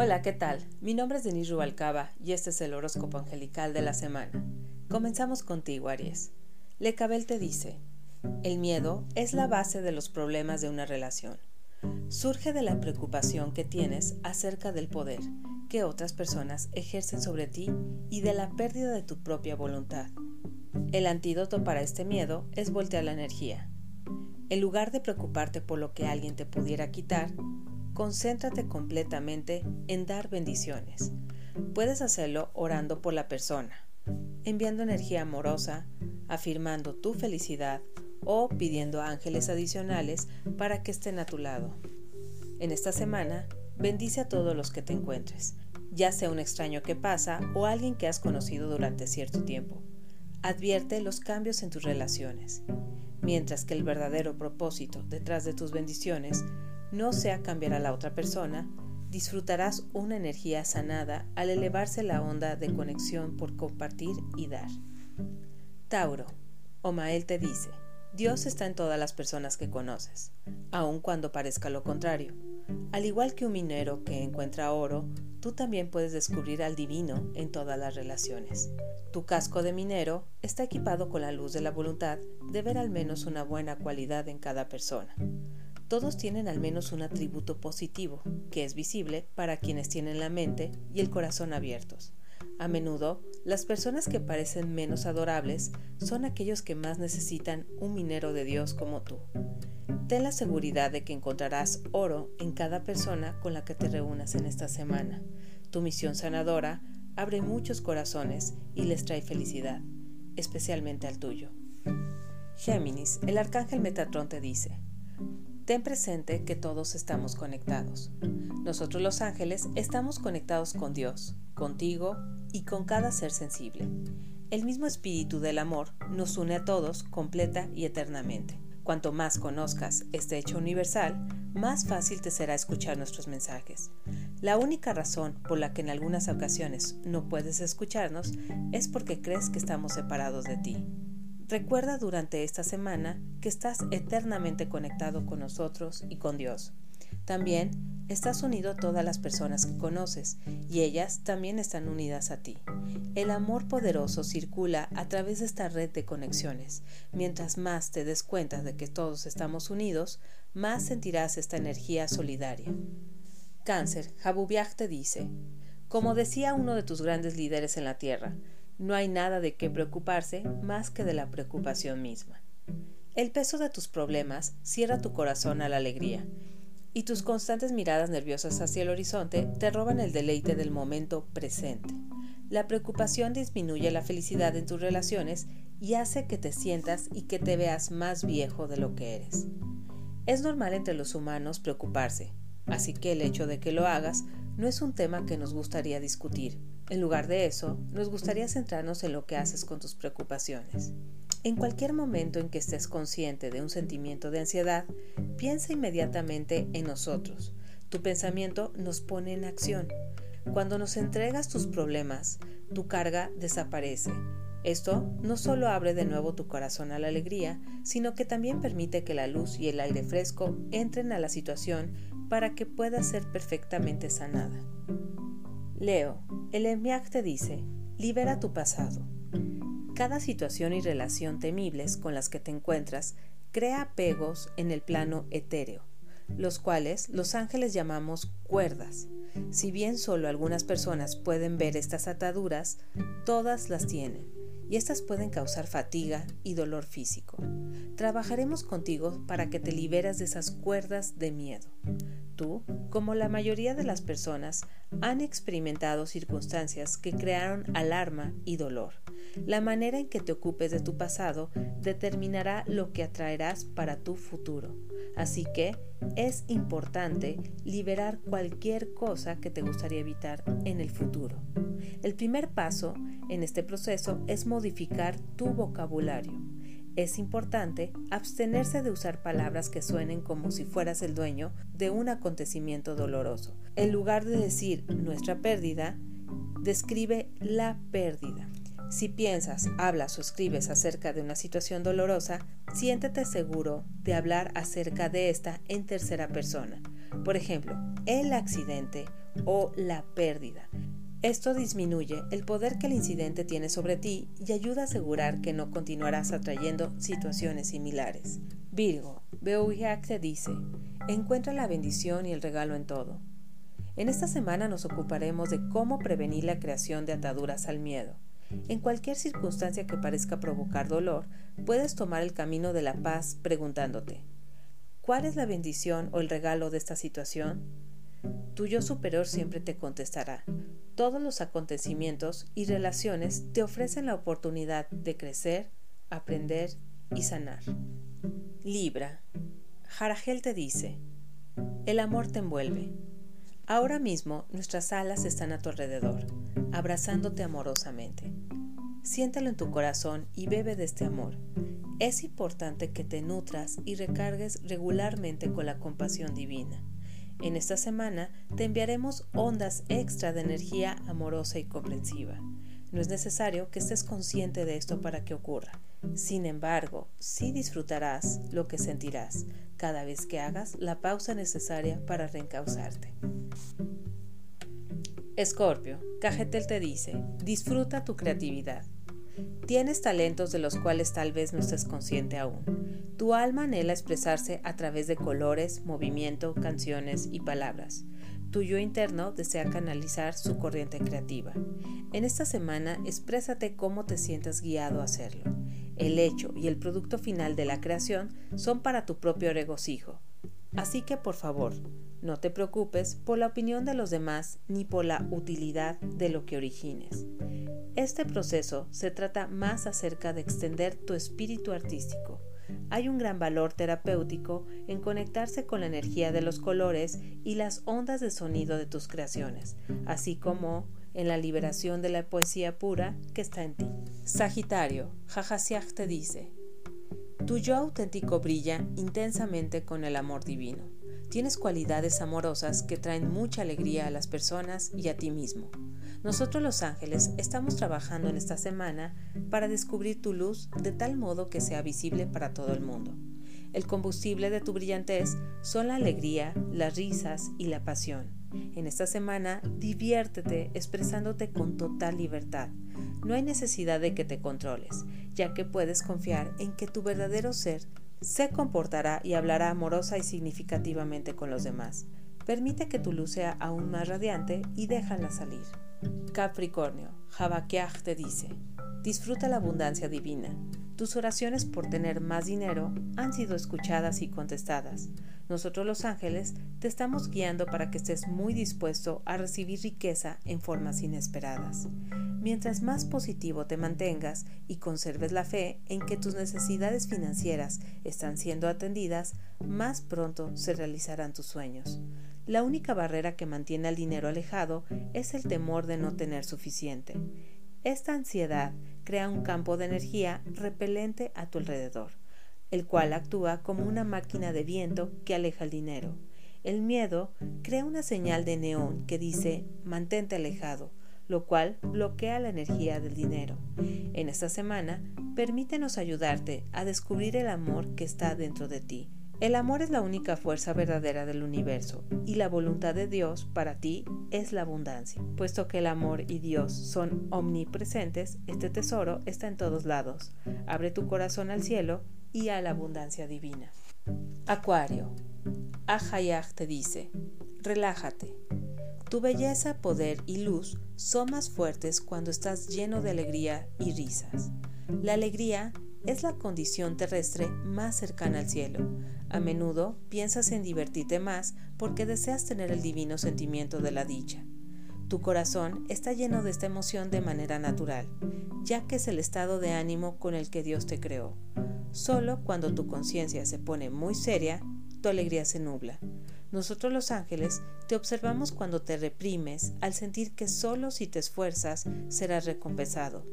Hola, ¿qué tal? Mi nombre es Denise Rubalcaba y este es el horóscopo angelical de la semana. Comenzamos contigo, Aries. Lecabel te dice, el miedo es la base de los problemas de una relación. Surge de la preocupación que tienes acerca del poder que otras personas ejercen sobre ti y de la pérdida de tu propia voluntad. El antídoto para este miedo es voltear la energía. En lugar de preocuparte por lo que alguien te pudiera quitar, concéntrate completamente en dar bendiciones. Puedes hacerlo orando por la persona, enviando energía amorosa, afirmando tu felicidad o pidiendo ángeles adicionales para que estén a tu lado. En esta semana, bendice a todos los que te encuentres, ya sea un extraño que pasa o alguien que has conocido durante cierto tiempo. Advierte los cambios en tus relaciones, mientras que el verdadero propósito detrás de tus bendiciones no sea cambiar a la otra persona, disfrutarás una energía sanada al elevarse la onda de conexión por compartir y dar. Tauro, Omael te dice, Dios está en todas las personas que conoces, aun cuando parezca lo contrario. Al igual que un minero que encuentra oro, tú también puedes descubrir al divino en todas las relaciones. Tu casco de minero está equipado con la luz de la voluntad de ver al menos una buena cualidad en cada persona. Todos tienen al menos un atributo positivo, que es visible para quienes tienen la mente y el corazón abiertos. A menudo, las personas que parecen menos adorables son aquellos que más necesitan un minero de Dios como tú. Ten la seguridad de que encontrarás oro en cada persona con la que te reúnas en esta semana. Tu misión sanadora abre muchos corazones y les trae felicidad, especialmente al tuyo. Géminis, el arcángel Metatrón te dice, Ten presente que todos estamos conectados. Nosotros los ángeles estamos conectados con Dios, contigo y con cada ser sensible. El mismo espíritu del amor nos une a todos completa y eternamente. Cuanto más conozcas este hecho universal, más fácil te será escuchar nuestros mensajes. La única razón por la que en algunas ocasiones no puedes escucharnos es porque crees que estamos separados de ti. Recuerda durante esta semana que estás eternamente conectado con nosotros y con Dios. También estás unido a todas las personas que conoces y ellas también están unidas a ti. El amor poderoso circula a través de esta red de conexiones. Mientras más te des cuenta de que todos estamos unidos, más sentirás esta energía solidaria. Cáncer, Jabubiach te dice, como decía uno de tus grandes líderes en la Tierra, no hay nada de qué preocuparse más que de la preocupación misma. El peso de tus problemas cierra tu corazón a la alegría, y tus constantes miradas nerviosas hacia el horizonte te roban el deleite del momento presente. La preocupación disminuye la felicidad en tus relaciones y hace que te sientas y que te veas más viejo de lo que eres. Es normal entre los humanos preocuparse, así que el hecho de que lo hagas no es un tema que nos gustaría discutir, en lugar de eso, nos gustaría centrarnos en lo que haces con tus preocupaciones. En cualquier momento en que estés consciente de un sentimiento de ansiedad, piensa inmediatamente en nosotros. Tu pensamiento nos pone en acción. Cuando nos entregas tus problemas, tu carga desaparece. Esto no solo abre de nuevo tu corazón a la alegría, sino que también permite que la luz y el aire fresco entren a la situación para que pueda ser perfectamente sanada. Leo, el EMIAC te dice, libera tu pasado. Cada situación y relación temibles con las que te encuentras crea apegos en el plano etéreo, los cuales los ángeles llamamos cuerdas. Si bien solo algunas personas pueden ver estas ataduras, todas las tienen, y estas pueden causar fatiga y dolor físico. Trabajaremos contigo para que te liberes de esas cuerdas de miedo. Tú, como la mayoría de las personas, han experimentado circunstancias que crearon alarma y dolor. La manera en que te ocupes de tu pasado determinará lo que atraerás para tu futuro. Así que es importante liberar cualquier cosa que te gustaría evitar en el futuro. El primer paso en este proceso es modificar tu vocabulario es importante abstenerse de usar palabras que suenen como si fueras el dueño de un acontecimiento doloroso. En lugar de decir nuestra pérdida, describe la pérdida. Si piensas, hablas o escribes acerca de una situación dolorosa, siéntete seguro de hablar acerca de esta en tercera persona. por ejemplo, el accidente o la pérdida. Esto disminuye el poder que el incidente tiene sobre ti y ayuda a asegurar que no continuarás atrayendo situaciones similares. Virgo, Beuhiak te dice, encuentra la bendición y el regalo en todo. En esta semana nos ocuparemos de cómo prevenir la creación de ataduras al miedo. En cualquier circunstancia que parezca provocar dolor, puedes tomar el camino de la paz preguntándote, ¿cuál es la bendición o el regalo de esta situación? Tu yo superior siempre te contestará. Todos los acontecimientos y relaciones te ofrecen la oportunidad de crecer, aprender y sanar. Libra. Jaragel te dice, el amor te envuelve. Ahora mismo nuestras alas están a tu alrededor, abrazándote amorosamente. Siéntalo en tu corazón y bebe de este amor. Es importante que te nutras y recargues regularmente con la compasión divina. En esta semana te enviaremos ondas extra de energía amorosa y comprensiva. No es necesario que estés consciente de esto para que ocurra. Sin embargo, sí disfrutarás lo que sentirás cada vez que hagas la pausa necesaria para reencauzarte. Escorpio, Cajetel te dice, disfruta tu creatividad. Tienes talentos de los cuales tal vez no estés consciente aún. Tu alma anhela expresarse a través de colores, movimiento, canciones y palabras. Tu yo interno desea canalizar su corriente creativa. En esta semana, exprésate cómo te sientas guiado a hacerlo. El hecho y el producto final de la creación son para tu propio regocijo. Así que, por favor, no te preocupes por la opinión de los demás ni por la utilidad de lo que origines. Este proceso se trata más acerca de extender tu espíritu artístico. Hay un gran valor terapéutico en conectarse con la energía de los colores y las ondas de sonido de tus creaciones, así como en la liberación de la poesía pura que está en ti. Sagitario, Jajasiach te dice, tu yo auténtico brilla intensamente con el amor divino. Tienes cualidades amorosas que traen mucha alegría a las personas y a ti mismo. Nosotros los ángeles estamos trabajando en esta semana para descubrir tu luz de tal modo que sea visible para todo el mundo. El combustible de tu brillantez son la alegría, las risas y la pasión. En esta semana, diviértete expresándote con total libertad. No hay necesidad de que te controles, ya que puedes confiar en que tu verdadero ser se comportará y hablará amorosa y significativamente con los demás. Permite que tu luz sea aún más radiante y déjala salir. Capricornio, Habakkuk te dice, disfruta la abundancia divina. Tus oraciones por tener más dinero han sido escuchadas y contestadas. Nosotros los ángeles te estamos guiando para que estés muy dispuesto a recibir riqueza en formas inesperadas. Mientras más positivo te mantengas y conserves la fe en que tus necesidades financieras están siendo atendidas, más pronto se realizarán tus sueños. La única barrera que mantiene al dinero alejado es el temor de no tener suficiente. Esta ansiedad crea un campo de energía repelente a tu alrededor, el cual actúa como una máquina de viento que aleja el dinero. El miedo crea una señal de neón que dice mantente alejado, lo cual bloquea la energía del dinero. En esta semana, permítenos ayudarte a descubrir el amor que está dentro de ti. El amor es la única fuerza verdadera del universo y la voluntad de Dios para ti es la abundancia. Puesto que el amor y Dios son omnipresentes, este tesoro está en todos lados. Abre tu corazón al cielo y a la abundancia divina. Acuario. Ahayach te dice, relájate, tu belleza, poder y luz son más fuertes cuando estás lleno de alegría y risas. La alegría es la condición terrestre más cercana al cielo. A menudo piensas en divertirte más porque deseas tener el divino sentimiento de la dicha. Tu corazón está lleno de esta emoción de manera natural, ya que es el estado de ánimo con el que Dios te creó. Solo cuando tu conciencia se pone muy seria, tu alegría se nubla. Nosotros los ángeles te observamos cuando te reprimes al sentir que solo si te esfuerzas serás recompensado.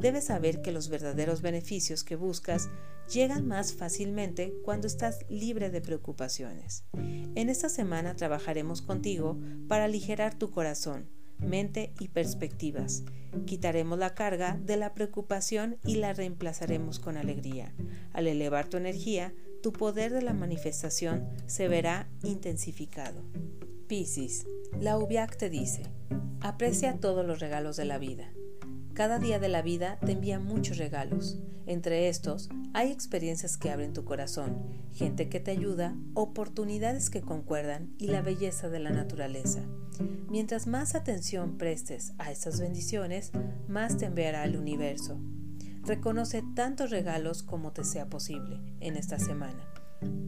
Debes saber que los verdaderos beneficios que buscas llegan más fácilmente cuando estás libre de preocupaciones. En esta semana trabajaremos contigo para aligerar tu corazón, mente y perspectivas. Quitaremos la carga de la preocupación y la reemplazaremos con alegría. Al elevar tu energía, tu poder de la manifestación se verá intensificado. Piscis, la Ubiac te dice, aprecia todos los regalos de la vida. Cada día de la vida te envía muchos regalos. Entre estos hay experiencias que abren tu corazón, gente que te ayuda, oportunidades que concuerdan y la belleza de la naturaleza. Mientras más atención prestes a estas bendiciones, más te enviará el universo. Reconoce tantos regalos como te sea posible en esta semana.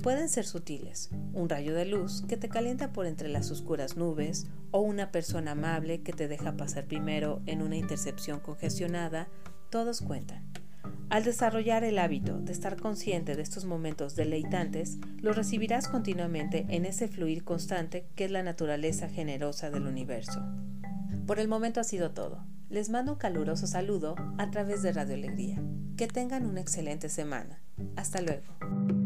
Pueden ser sutiles, un rayo de luz que te calienta por entre las oscuras nubes o una persona amable que te deja pasar primero en una intercepción congestionada, todos cuentan. Al desarrollar el hábito de estar consciente de estos momentos deleitantes, los recibirás continuamente en ese fluir constante que es la naturaleza generosa del universo. Por el momento ha sido todo. Les mando un caluroso saludo a través de Radio Alegría. Que tengan una excelente semana. Hasta luego.